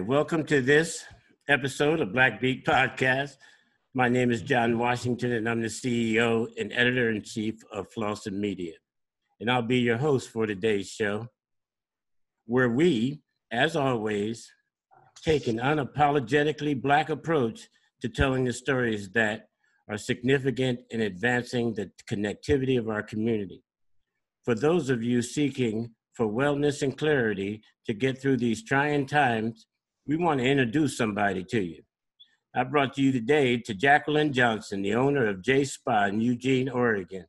Welcome to this episode of Black Beat Podcast. My name is John Washington, and I'm the CEO and editor in chief of Flossin Media. And I'll be your host for today's show, where we, as always, take an unapologetically Black approach to telling the stories that are significant in advancing the connectivity of our community. For those of you seeking for wellness and clarity to get through these trying times, we want to introduce somebody to you. I brought you today to Jacqueline Johnson, the owner of J Spa in Eugene, Oregon,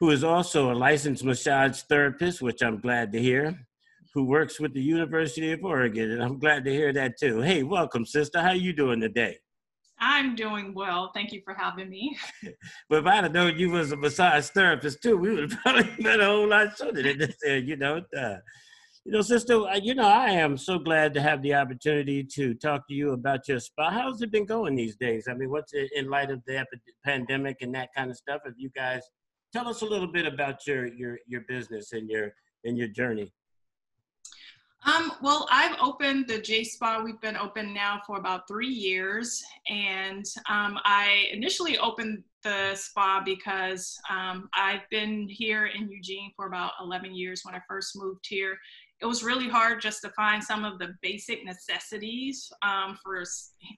who is also a licensed massage therapist, which I'm glad to hear, who works with the University of Oregon, and I'm glad to hear that too. Hey, welcome, sister. How you doing today? I'm doing well. Thank you for having me. but if I'd have known you was a massage therapist too, we would have probably met a whole lot sooner than this. You know, uh, you know, sister. You know, I am so glad to have the opportunity to talk to you about your spa. How's it been going these days? I mean, what's it, in light of the pandemic and that kind of stuff? If you guys tell us a little bit about your your your business and your and your journey. Um, well, I've opened the J Spa. We've been open now for about three years. And um, I initially opened the spa because um, I've been here in Eugene for about 11 years when I first moved here. It was really hard just to find some of the basic necessities um, for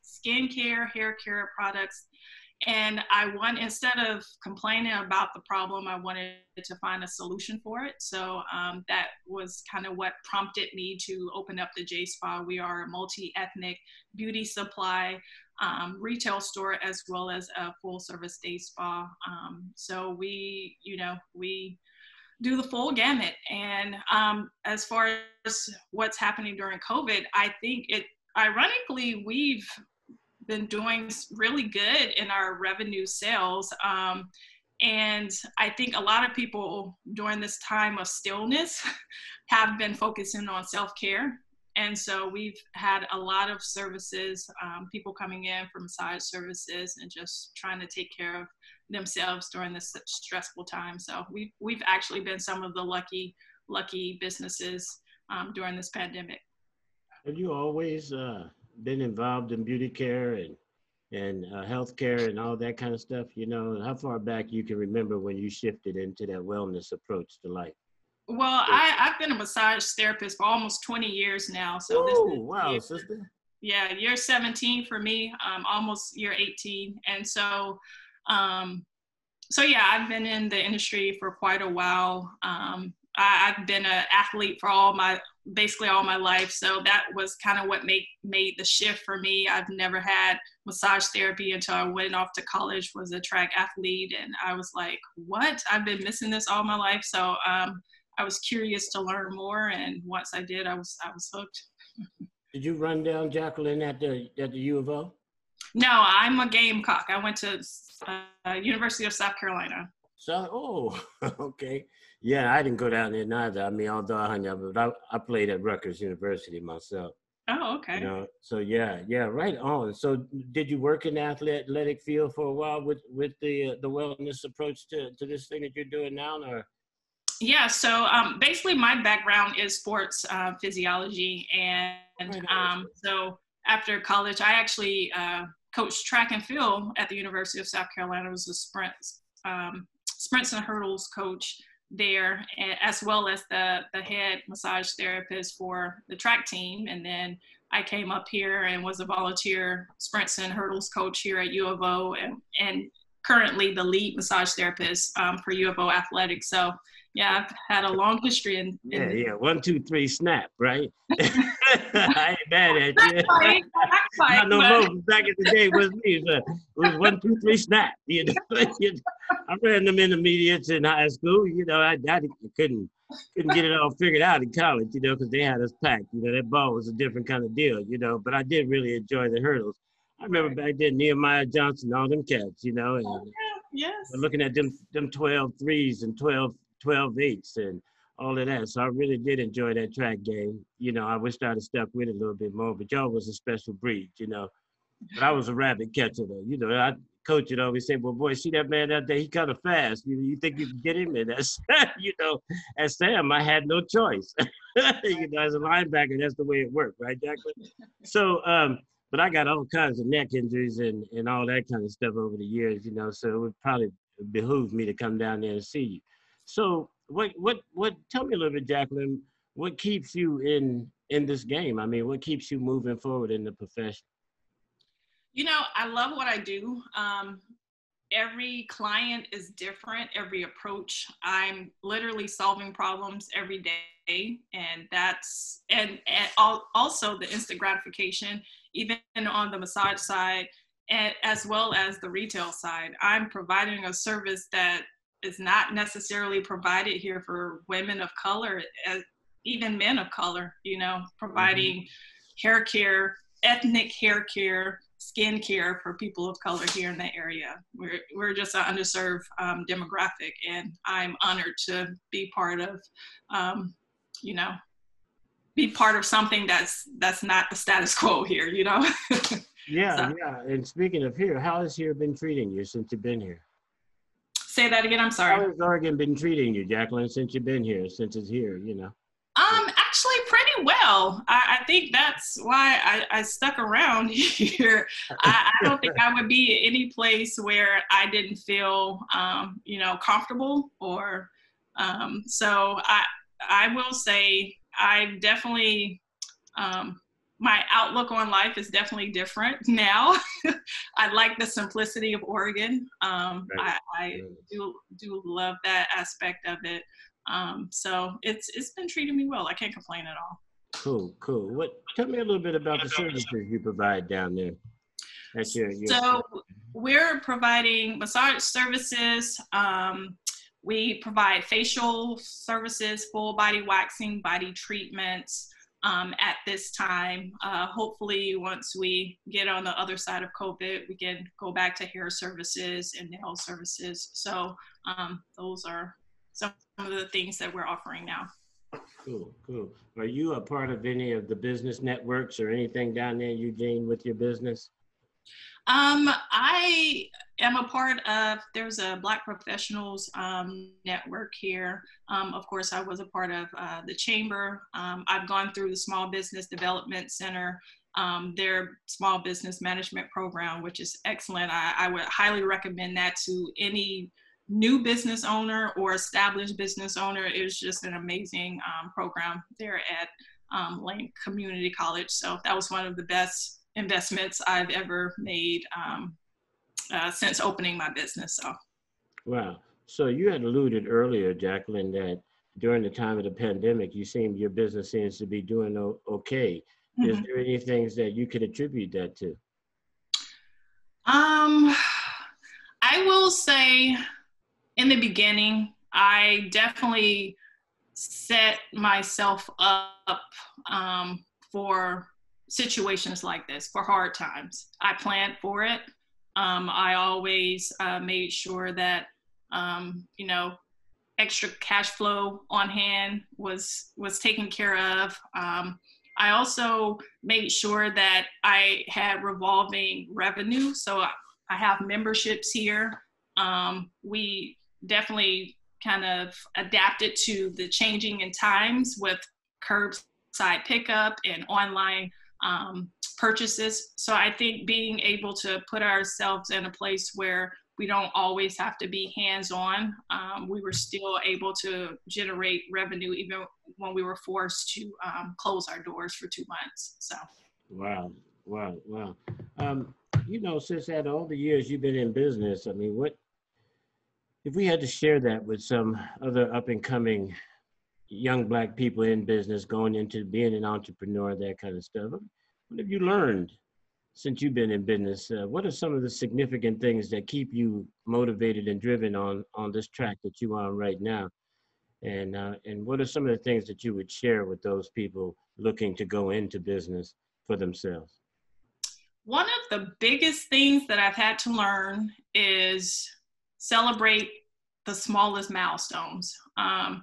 skin care, hair care products and I want, instead of complaining about the problem, I wanted to find a solution for it. So um, that was kind of what prompted me to open up the J Spa. We are a multi ethnic beauty supply um, retail store as well as a full service day spa. Um, so we, you know, we do the full gamut. And um, as far as what's happening during COVID, I think it, ironically, we've been doing really good in our revenue sales. Um, and I think a lot of people during this time of stillness have been focusing on self care. And so we've had a lot of services, um, people coming in for massage services and just trying to take care of themselves during this stressful time. So we've, we've actually been some of the lucky, lucky businesses um, during this pandemic. Have you always uh, been involved in beauty care and and uh, healthcare and all that kind of stuff? You know, how far back you can remember when you shifted into that wellness approach to life? Well, I, I've been a massage therapist for almost 20 years now. So Ooh, this is wow, year, sister. Yeah, year 17 for me, um, almost year 18. And so, um, so yeah, I've been in the industry for quite a while. Um, I, have been an athlete for all my basically all my life, so that was kind of what made made the shift for me. I've never had massage therapy until I went off to college. Was a track athlete, and I was like, "What? I've been missing this all my life." So um, I was curious to learn more, and once I did, I was I was hooked. did you run down Jacqueline at the at the U of O? No, I'm a Gamecock. I went to uh, University of South Carolina. So, oh, okay. Yeah, I didn't go down there neither. I mean, although I hung out, but I, I played at Rutgers University myself. Oh, okay. You know, so yeah, yeah, right on. So, did you work in the athletic field for a while with with the uh, the wellness approach to to this thing that you're doing now, or? Yeah. So, um, basically, my background is sports uh, physiology, and um, so after college, I actually uh, coached track and field at the University of South Carolina. I was a sprint um, sprints and hurdles coach there, as well as the, the head massage therapist for the track team. And then I came up here and was a volunteer sprints and hurdles coach here at U of O and, and currently the lead massage therapist um, for U of O athletics. So yeah, I've had a long history in, in yeah, yeah. One, two, three, snap, right? I ain't mad at you. Quite, not, no but... more. Back in the day, was me. It was one, two, three, snap. You know, I ran them intermediates in high school. You know, I, I couldn't couldn't get it all figured out in college. You know, because they had us packed. You know, that ball was a different kind of deal. You know, but I did really enjoy the hurdles. I remember back then Nehemiah Johnson, all them cats. You know, and oh, yeah. yes. looking at them them 12 threes and 12 12 eights and all of that. So I really did enjoy that track game. You know, I wish I'd have stuck with it a little bit more, but y'all was a special breed, you know. But I was a rabbit catcher though. You know, I coach would always say, Well boy, see that man out there, he kinda fast. You you think you can get him? And that's you know, as Sam, I had no choice. you know, as a linebacker, that's the way it worked, right, Jacqueline? So, um, but I got all kinds of neck injuries and, and all that kind of stuff over the years, you know, so it would probably behoove me to come down there and see you. So what, what, what, tell me a little bit, Jacqueline, what keeps you in, in this game? I mean, what keeps you moving forward in the profession? You know, I love what I do. Um, every client is different, every approach. I'm literally solving problems every day. And that's, and, and also the instant gratification, even on the massage side, as well as the retail side. I'm providing a service that is not necessarily provided here for women of color, as, even men of color, you know, providing mm-hmm. hair care, ethnic hair care, skin care for people of color here in the area. We're, we're just an underserved um, demographic, and I'm honored to be part of, um, you know, be part of something that's that's not the status quo here, you know. yeah, so. yeah. And speaking of here, how has here been treating you since you've been here? Say that again. I'm sorry. How has Oregon been treating you, Jacqueline, since you've been here? Since it's here, you know. Um, actually, pretty well. I, I think that's why I, I stuck around here. I, I, don't think I would be any place where I didn't feel, um, you know, comfortable or. Um, so I, I will say I definitely, um, my outlook on life is definitely different now. I like the simplicity of Oregon. Um, I, I do do love that aspect of it. Um, so it's it's been treating me well. I can't complain at all. Cool, cool. What? Tell me a little bit about the services you provide down there. That's your, your so we're providing massage services. Um, we provide facial services, full body waxing, body treatments. Um, at this time. Uh, hopefully, once we get on the other side of COVID, we can go back to hair services and nail services. So um, those are some of the things that we're offering now. Cool, cool. Are you a part of any of the business networks or anything down there, Eugene, with your business? Um, I am a part of, there's a Black Professionals um, network here. Um, of course, I was a part of uh, the Chamber. Um, I've gone through the Small Business Development Center, um, their small business management program, which is excellent. I, I would highly recommend that to any new business owner or established business owner is just an amazing um, program there at um, Lane Community College. So that was one of the best investments I've ever made um, uh, since opening my business. So. Wow. So you had alluded earlier, Jacqueline, that during the time of the pandemic, you seem your business seems to be doing okay. Mm-hmm. Is there any things that you could attribute that to? Um, I will say in the beginning, I definitely set myself up um, for situations like this, for hard times. I planned for it. Um, I always uh, made sure that, um, you know, extra cash flow on hand was was taken care of. Um, I also made sure that I had revolving revenue. So I, I have memberships here. Um, we definitely kind of adapted to the changing in times with curbside pickup and online um, purchases. So I think being able to put ourselves in a place where we don't always have to be hands on, um, we were still able to generate revenue even when we were forced to um, close our doors for two months. So, wow, wow, wow. Um, you know, since that all the years you've been in business, I mean, what if we had to share that with some other up and coming young black people in business going into being an entrepreneur, that kind of stuff, what have you learned since you've been in business? Uh, what are some of the significant things that keep you motivated and driven on on this track that you're on right now? And uh, and what are some of the things that you would share with those people looking to go into business for themselves? One of the biggest things that I've had to learn is celebrate the smallest milestones. Um,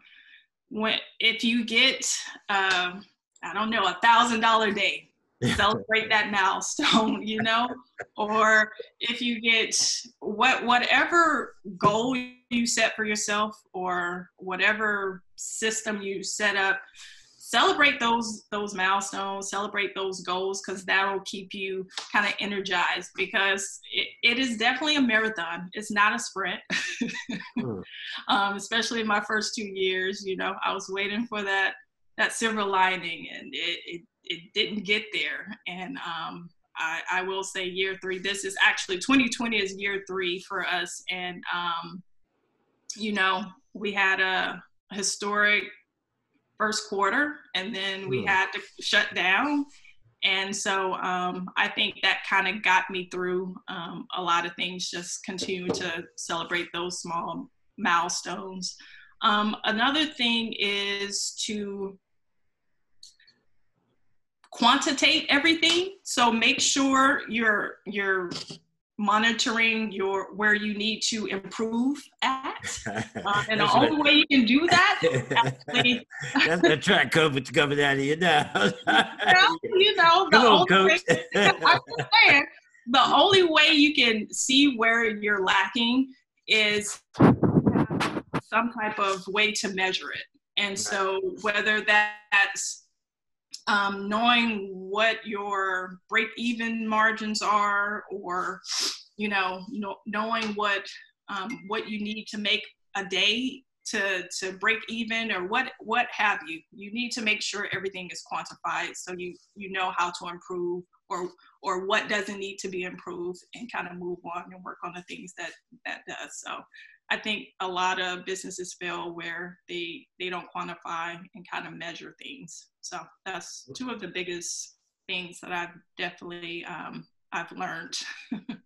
when if you get, uh, I don't know, a thousand dollar day, celebrate that milestone, you know, or if you get what whatever goal you set for yourself or whatever system you set up celebrate those those milestones celebrate those goals because that'll keep you kind of energized because it, it is definitely a marathon. It's not a sprint. Mm. um, especially in my first two years you know i was waiting for that that silver lining and it, it, it didn't get there. And um, I, I will say year three this is actually 2020 is year three for us. And um, you know we had a historic first quarter and then we mm. had to shut down. And so um, i think that kind of got me through um, a lot of things just continue to celebrate those small milestones. Um, another thing is to quantitate everything so make sure you're you're monitoring your where you need to improve at. Uh, and the only way you can do that actually, that's the track coach coming out of you now. well, you know, the on, coach. Way, I'm saying, the only way you can see where you're lacking is some type of way to measure it. And so whether that's um, knowing what your break even margins are or you know, know knowing what um, what you need to make a day to to break even or what what have you. You need to make sure everything is quantified so you you know how to improve or or what doesn't need to be improved and kind of move on and work on the things that that does. So I think a lot of businesses fail where they they don't quantify and kind of measure things. So that's two of the biggest things that I've definitely um, I've learned.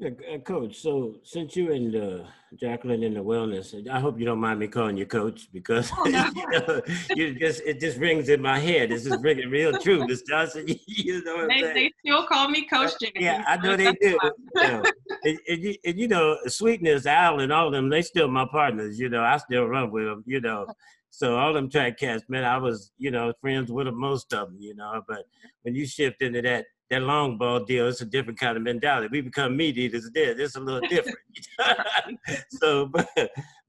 Yeah, uh, Coach. So since you and uh, Jacqueline in the wellness, I hope you don't mind me calling you Coach because oh, no. you, know, you, just it just rings in my head. This is ringing real true, Miss Johnson. you know they, they, still call me Coach James. Yeah, I know they do. you know, and, and, you, and, you know, Sweetness, Al, and all of them, they still my partners. You know, I still run with them. You know. So all them track cats, man, I was, you know, friends with them, most of them, you know. But when you shift into that that long ball deal, it's a different kind of mentality. We become meat eaters there. It's a little different. so, but,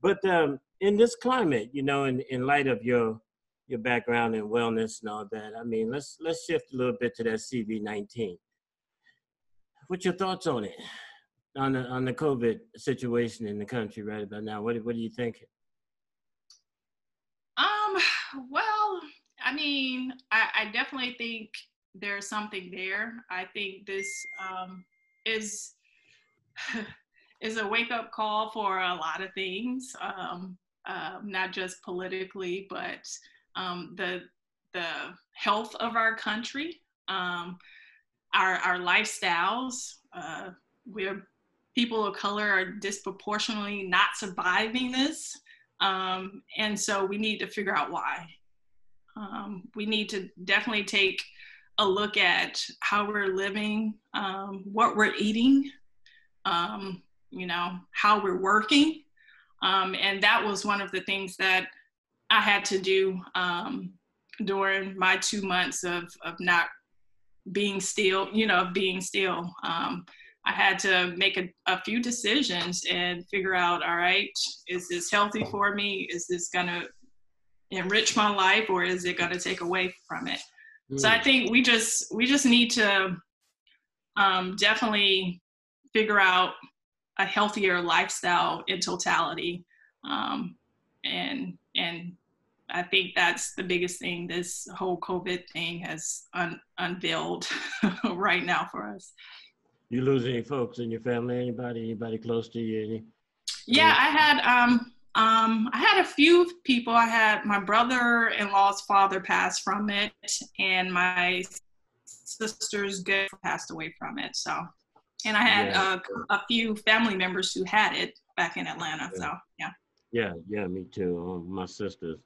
but um, in this climate, you know, in, in light of your your background in wellness and all that, I mean, let's let's shift a little bit to that CV19. What's your thoughts on it, on the on the COVID situation in the country right about now? What what are you thinking? Um. Well, I mean, I, I definitely think there's something there. I think this um, is is a wake up call for a lot of things, um, uh, not just politically, but um, the the health of our country, um, our our lifestyles. Uh, we're people of color are disproportionately not surviving this, um, and so we need to figure out why. We need to definitely take a look at how we're living, um, what we're eating, um, you know, how we're working. Um, and that was one of the things that I had to do um, during my two months of, of not being still, you know, of being still. Um, I had to make a, a few decisions and figure out, all right, is this healthy for me? Is this going to enrich my life or is it going to take away from it? So I mm. think we just we just need to um, definitely figure out a healthier lifestyle in totality, um, and and I think that's the biggest thing this whole COVID thing has un- unveiled right now for us. You lose any folks in your family? Anybody? Anybody close to you? Any? Yeah, I had um um, I had a few people. I had my brother-in-law's father pass from it, and my sister's good passed away from it. So, and I had yeah. a, a, few family members who had it back in Atlanta. Yeah. So, yeah. Yeah, yeah, me too. Um, my sister's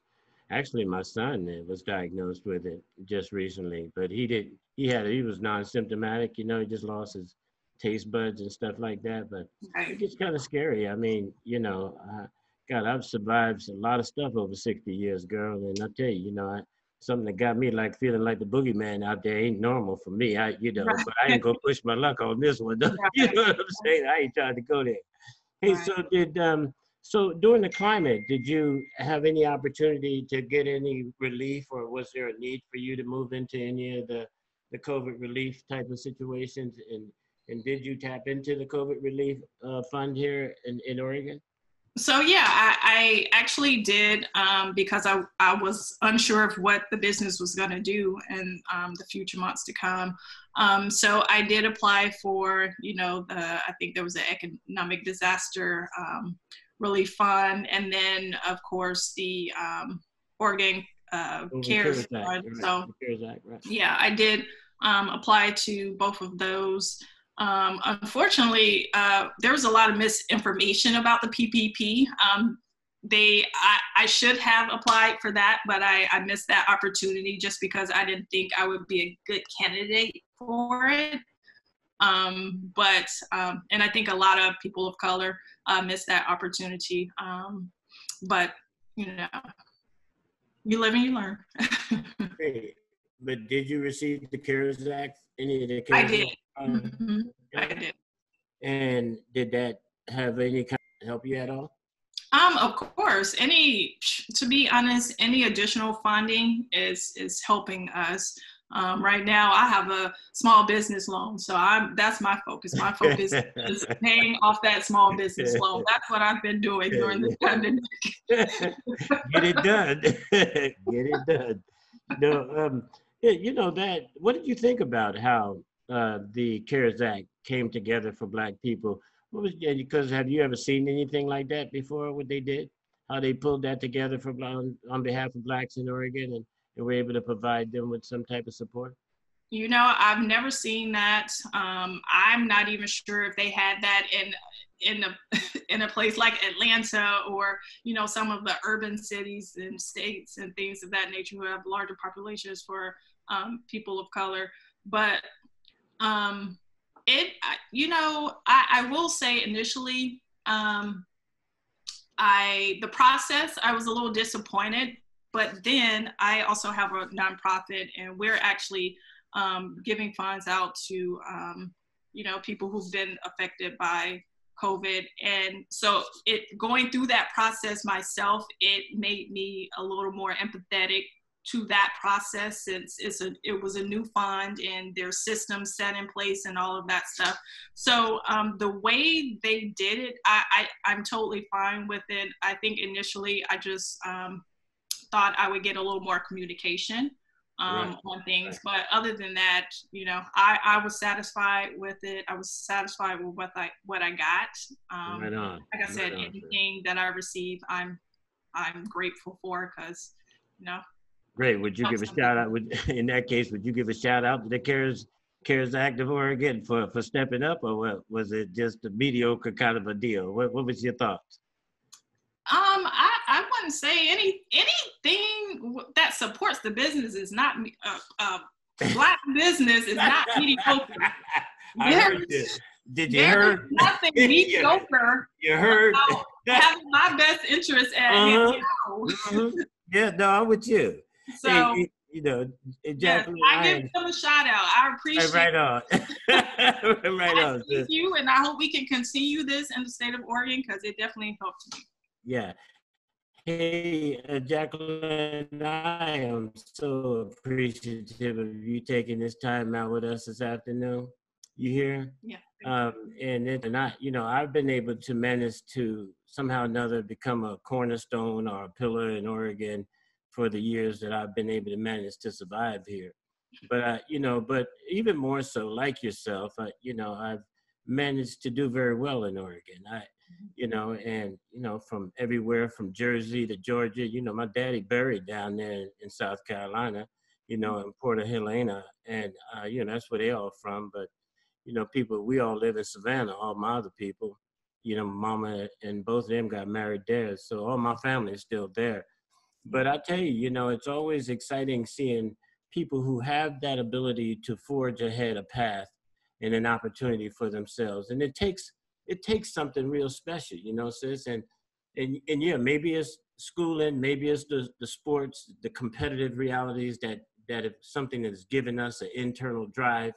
actually my son was diagnosed with it just recently, but he did he had he was non-symptomatic. You know, he just lost his taste buds and stuff like that. But right. it kind of scary. I mean, you know. Uh, God, I've survived a lot of stuff over 60 years, girl. And I tell you, you know, I, something that got me like feeling like the boogeyman out there ain't normal for me. I, you know, right. but I ain't gonna push my luck on this one. Right. You know what I'm saying? I ain't trying to go there. Hey, right. so did um, so during the climate, did you have any opportunity to get any relief, or was there a need for you to move into any of the the COVID relief type of situations? And and did you tap into the COVID relief uh, fund here in, in Oregon? So yeah, I, I actually did um, because I, I was unsure of what the business was going to do in um, the future months to come. Um, so I did apply for, you know, the I think there was an economic disaster um, relief fund, and then of course the um, Oregon uh, CARES, CARES fund. Right. So Act, right. yeah, I did um, apply to both of those. Um, unfortunately, uh, there was a lot of misinformation about the PPP. Um, they, I, I, should have applied for that, but I, I, missed that opportunity just because I didn't think I would be a good candidate for it. Um, but, um, and I think a lot of people of color uh, missed that opportunity. Um, but, you know, you live and you learn. but did you receive the CARES Act? Any of the CARES I did. Um, mm-hmm. I did. And did that have any kind of help you at all? Um, of course. Any, to be honest, any additional funding is is helping us. Um, right now, I have a small business loan, so I'm that's my focus. My focus is paying off that small business loan. That's what I've been doing during the pandemic. Get it done. Get it done. No, um, you know that. What did you think about how uh, the CARES Act came together for Black people. What was because have you ever seen anything like that before? What they did, how they pulled that together for on, on behalf of Blacks in Oregon, and, and were able to provide them with some type of support. You know, I've never seen that. Um, I'm not even sure if they had that in in a in a place like Atlanta or you know some of the urban cities and states and things of that nature who have larger populations for um, people of color. But um, it, you know, I, I will say initially, um, I the process I was a little disappointed, but then I also have a nonprofit, and we're actually um, giving funds out to um, you know people who've been affected by COVID, and so it going through that process myself, it made me a little more empathetic to that process since it's a it was a new fund and their system set in place and all of that stuff so um, the way they did it I, I i'm totally fine with it i think initially i just um, thought i would get a little more communication um, right. on things right. but other than that you know I, I was satisfied with it i was satisfied with what i what i got um, right on. like i said right anything that i receive i'm i'm grateful for because you know Great. Would you give a shout out? Would in that case, would you give a shout out to the CARES CARES Act of Oregon for for stepping up, or what, was it just a mediocre kind of a deal? What what was your thoughts? Um, I, I wouldn't say any anything that supports the business is not uh, uh, black business is not mediocre. I heard this. Did you hear? Nothing mediocre. you heard? having my best interest at uh-huh. mm-hmm. Yeah, no, I'm with you. So hey, you know, yes, I give them a shout out. I appreciate right on. right on. Thank you, and I hope we can continue this in the state of Oregon because it definitely helped me. Yeah. Hey, uh, Jacqueline, I am so appreciative of you taking this time out with us this afternoon. You hear? Yeah. Um, and it, and I, you know, I've been able to manage to somehow or another become a cornerstone or a pillar in Oregon for the years that I've been able to manage to survive here. But uh, you know, but even more so, like yourself, I, you know, I've managed to do very well in Oregon. I, you know, and you know, from everywhere from Jersey to Georgia. You know, my daddy buried down there in South Carolina. You know, in Port Helena, and uh, you know that's where they all from. But you know, people, we all live in Savannah. All my other people, you know, mama and both of them got married there, so all my family is still there. But I tell you, you know, it's always exciting seeing people who have that ability to forge ahead a path and an opportunity for themselves. And it takes it takes something real special, you know, sis. And and and yeah, maybe it's schooling, maybe it's the the sports, the competitive realities that that if something has given us an internal drive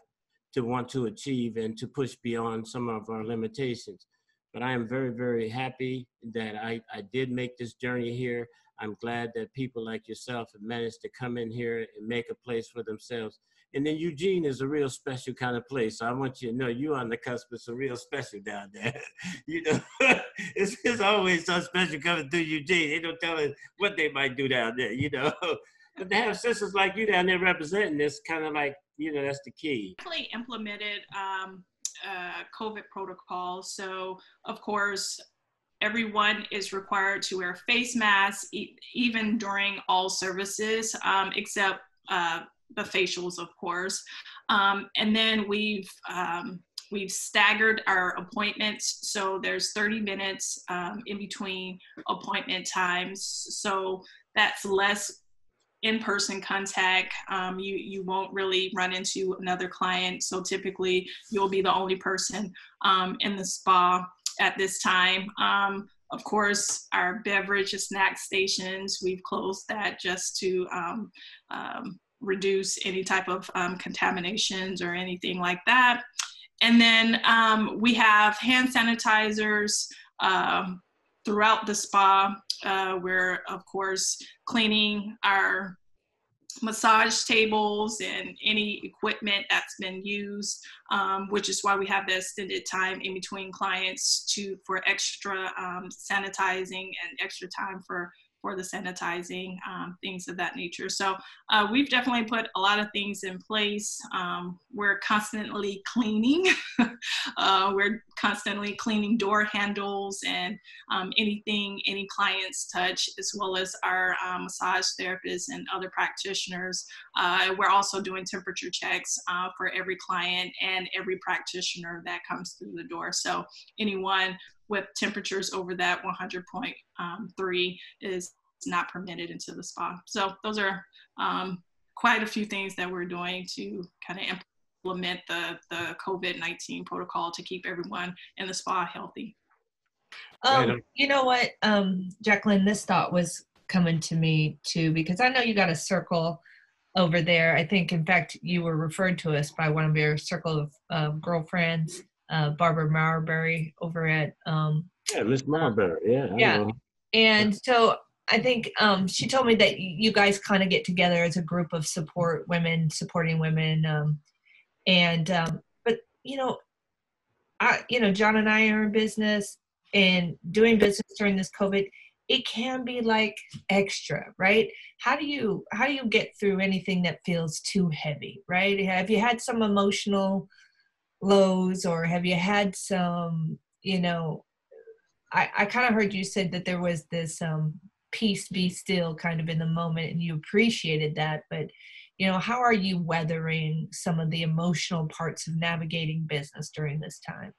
to want to achieve and to push beyond some of our limitations. but I am very, very happy that I, I did make this journey here. I'm glad that people like yourself have managed to come in here and make a place for themselves. And then Eugene is a real special kind of place. So I want you to know you're on the cusp of some real special down there. you know, it's, it's always so special coming through Eugene. They don't tell us what they might do down there, you know. but to have sisters like you down there representing this kind of like, you know, that's the key. Definitely implemented um, uh, COVID protocol. So, of course, everyone is required to wear face masks e- even during all services, um, except uh, the facials, of course. Um, and then we've um, we've staggered our appointments, so there's 30 minutes um, in between appointment times. So that's less in-person contact. Um, you you won't really run into another client. So typically, you'll be the only person um, in the spa at this time. Um, of course, our beverage and snack stations, we've closed that just to um, um, reduce any type of um, contaminations or anything like that. And then um, we have hand sanitizers um, throughout the spa. Uh, we're, of course, cleaning our massage tables and any equipment that's been used, um, which is why we have the extended time in between clients to for extra um, sanitizing and extra time for for the sanitizing, um, things of that nature. So uh, we've definitely put a lot of things in place. Um, we're constantly cleaning. uh, we're constantly cleaning door handles and um, anything any clients touch, as well as our um, massage therapists and other practitioners. Uh, we're also doing temperature checks uh, for every client and every practitioner that comes through the door. So anyone with temperatures over that 100.3 um, is not permitted into the spa. So those are um, quite a few things that we're doing to kind of implement the, the COVID-19 protocol to keep everyone in the spa healthy. Um, you know what, um, Jacqueline, this thought was coming to me too, because I know you got a circle over there. I think, in fact, you were referred to us by one of your circle of uh, girlfriends uh, Barbara Marbury over at. Um, yeah, Miss Marbury. Yeah. yeah. And so I think um, she told me that you guys kind of get together as a group of support women, supporting women, um, and um, but you know, I you know John and I are in business and doing business during this COVID. It can be like extra, right? How do you how do you get through anything that feels too heavy, right? Have you had some emotional lows or have you had some you know i i kind of heard you said that there was this um peace be still kind of in the moment and you appreciated that but you know how are you weathering some of the emotional parts of navigating business during this time?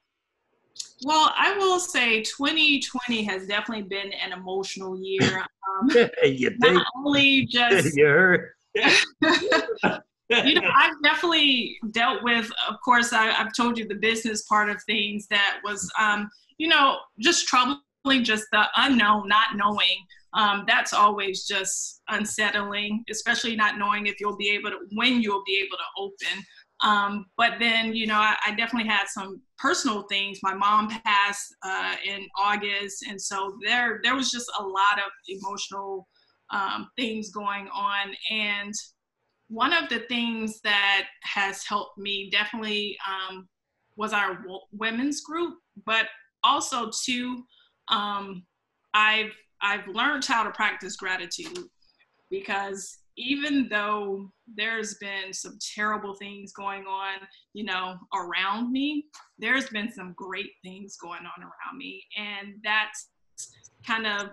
Well i will say 2020 has definitely been an emotional year. Um, you not only just you heard you know, I've definitely dealt with, of course, I, have told you the business part of things that was, um, you know, just troubling, just the unknown, not knowing. Um, that's always just unsettling, especially not knowing if you'll be able to, when you'll be able to open. Um, but then, you know, I, I, definitely had some personal things. My mom passed uh, in August, and so there, there was just a lot of emotional um, things going on. And one of the things that has helped me definitely um, was our women's group, but also too, um, I've I've learned how to practice gratitude because even though there's been some terrible things going on, you know, around me, there's been some great things going on around me, and that's kind of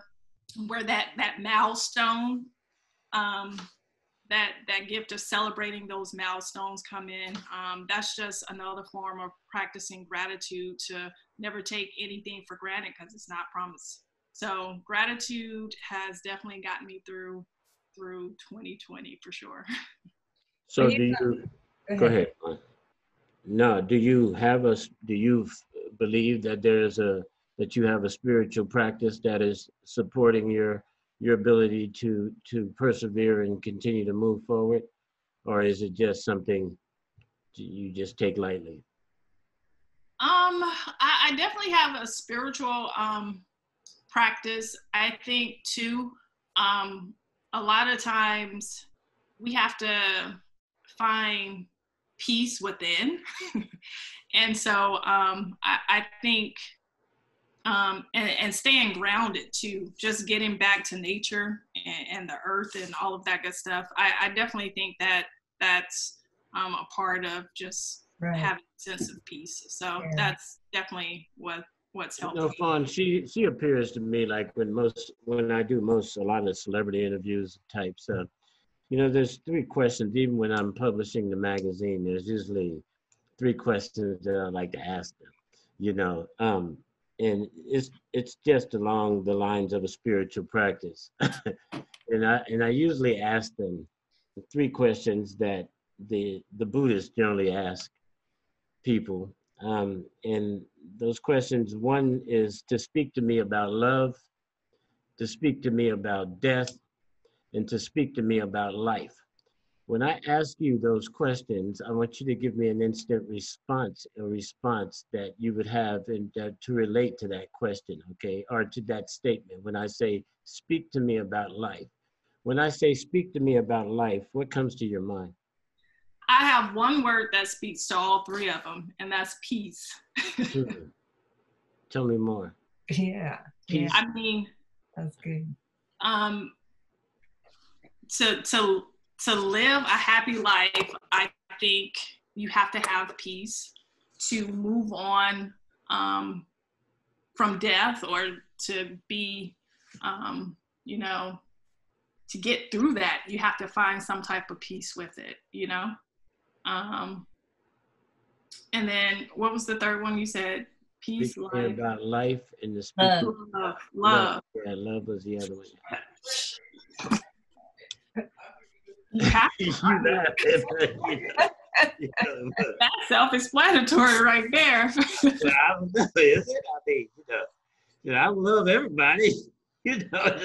where that that milestone um, that that gift of celebrating those milestones come in. Um, that's just another form of practicing gratitude to never take anything for granted because it's not promised. So gratitude has definitely gotten me through through 2020 for sure. So do you go ahead. no do you have a do you believe that there's a that you have a spiritual practice that is supporting your your ability to to persevere and continue to move forward or is it just something you just take lightly Um, I, I definitely have a spiritual um, practice. I think too. Um, a lot of times we have to find peace within, and so um, I, I think um, and, and, staying grounded too, just getting back to nature and, and, the earth and all of that good stuff. I, I definitely think that that's um, a part of just right. having a sense of peace. So yeah. that's definitely what what's helpful. No, Fawn, she she appears to me like when most when I do most a lot of celebrity interviews types. Uh, you know, there's three questions. Even when I'm publishing the magazine, there's usually three questions that I like to ask them. You know, um, and it's it's just along the lines of a spiritual practice. and I and I usually ask them the three questions that the the Buddhists generally ask people. Um, and those questions, one is to speak to me about love, to speak to me about death, and to speak to me about life. When I ask you those questions, I want you to give me an instant response, a response that you would have and uh, to relate to that question, okay, or to that statement. When I say, speak to me about life. When I say, speak to me about life, what comes to your mind? I have one word that speaks to all three of them, and that's peace. hmm. Tell me more. Yeah. Peace. I mean, that's good. Um, to to to live a happy life, I think you have to have peace to move on um, from death or to be, um, you know, to get through that, you have to find some type of peace with it, you know? Um, and then what was the third one you said? Peace, Speak life. about life and the speak love. love. Love. Yeah, love was the other one. That's self-explanatory right there. I know, is it? I mean, you know, you know, I love everybody. You know,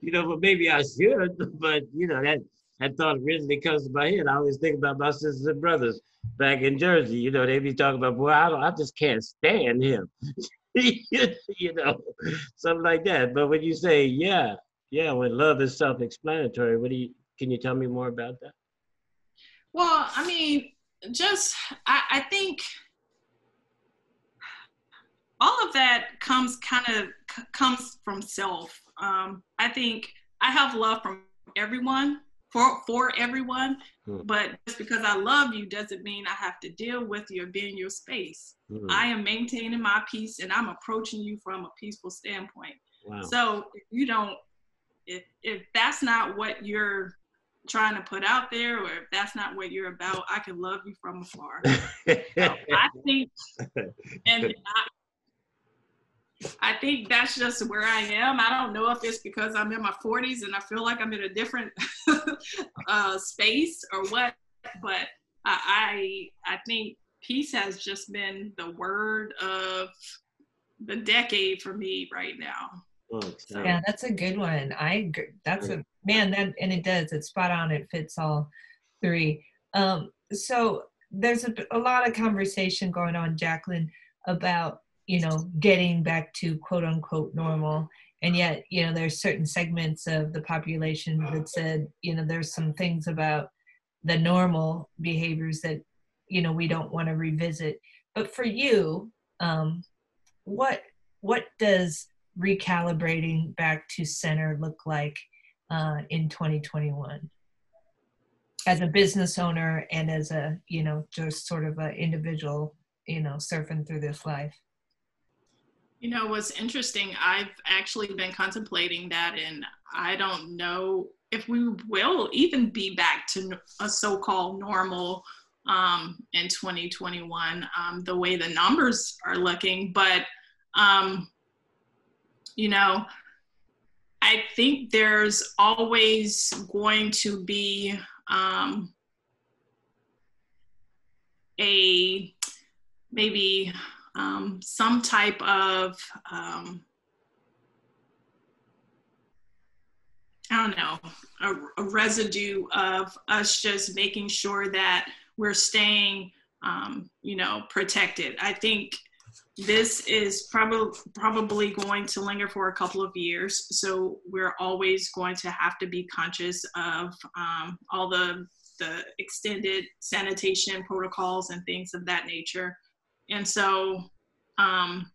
you know, but maybe I should. But you know, that that thought originally comes to my head. I always think about my sisters and brothers back in Jersey. You know, they be talking about, boy, I, I just can't stand him. you know, something like that. But when you say, yeah, yeah, when love is self-explanatory, what do you can you tell me more about that? Well, I mean, just I, I think all of that comes kind of c- comes from self. Um, I think I have love from everyone for for everyone, hmm. but just because I love you doesn't mean I have to deal with you or be in your space. Hmm. I am maintaining my peace and I'm approaching you from a peaceful standpoint. Wow. So if you don't, if if that's not what you're trying to put out there or if that's not what you're about i can love you from afar so i think and I, I think that's just where I am. I don't know if it's because I'm in my 40s and I feel like I'm in a different uh, space or what, but I, I I think peace has just been the word of the decade for me right now. Yeah, that's a good one. I. That's a man that and it does. It's spot on. It fits all three. Um, so there's a, a lot of conversation going on, Jacqueline, about you know getting back to quote unquote normal, and yet you know there's certain segments of the population that said you know there's some things about the normal behaviors that you know we don't want to revisit. But for you, um, what what does recalibrating back to center look like uh, in 2021 as a business owner and as a you know just sort of an individual you know surfing through this life. You know what's interesting i've actually been contemplating that and i don't know if we will even be back to a so-called normal um, in 2021 um, the way the numbers are looking but um, you know, I think there's always going to be um, a maybe um, some type of um, I don't know a, a residue of us just making sure that we're staying um, you know, protected. I think this is probably probably going to linger for a couple of years. So we're always going to have to be conscious of um, all the the extended sanitation protocols and things of that nature. And so um,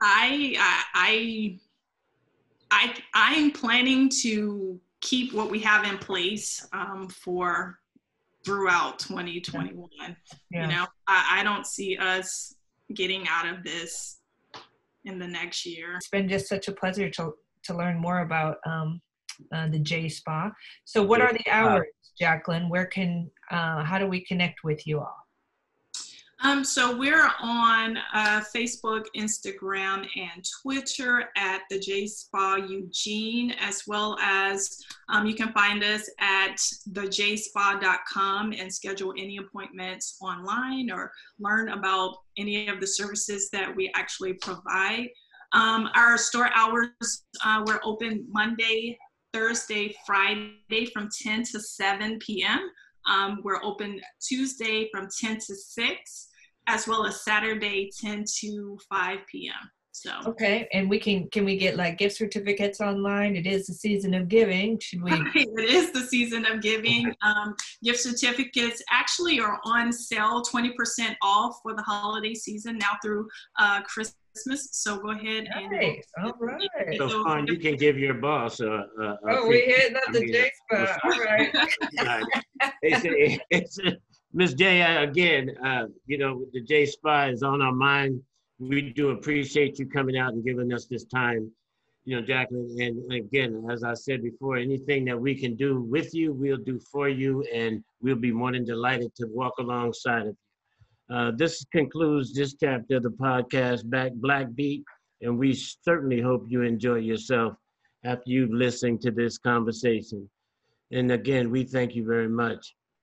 I I I I'm planning to keep what we have in place um, for throughout 2021. Yeah. You know, I, I don't see us getting out of this in the next year. It's been just such a pleasure to to learn more about um, uh, the J Spa. So, what are the hours, Jacqueline? Where can uh, how do we connect with you all? Um, so we're on uh, Facebook, Instagram, and Twitter at the J Spa Eugene, as well as um, you can find us at thejspa.com and schedule any appointments online or learn about any of the services that we actually provide. Um, our store hours, uh, we're open Monday, Thursday, Friday from 10 to 7 p.m. Um, we're open Tuesday from 10 to 6 as well as Saturday 10 to 5 p.m. So Okay, and we can can we get like gift certificates online? It is the season of giving. Should we? it is the season of giving. Um, gift certificates actually are on sale, 20% off for the holiday season now through uh, Christmas. So go ahead and Nice. All right. So fun, you can give your boss a. a, a Oh, we hit up I the mean, J Spa. All right. Right. It's, it's, J, uh, again, uh, you know, the J Spa is on our mind. We do appreciate you coming out and giving us this time, you know, Jacqueline. And again, as I said before, anything that we can do with you, we'll do for you, and we'll be more than delighted to walk alongside of you. Uh, this concludes this chapter of the podcast, Back Black Beat, and we certainly hope you enjoy yourself after you've listened to this conversation. And again, we thank you very much.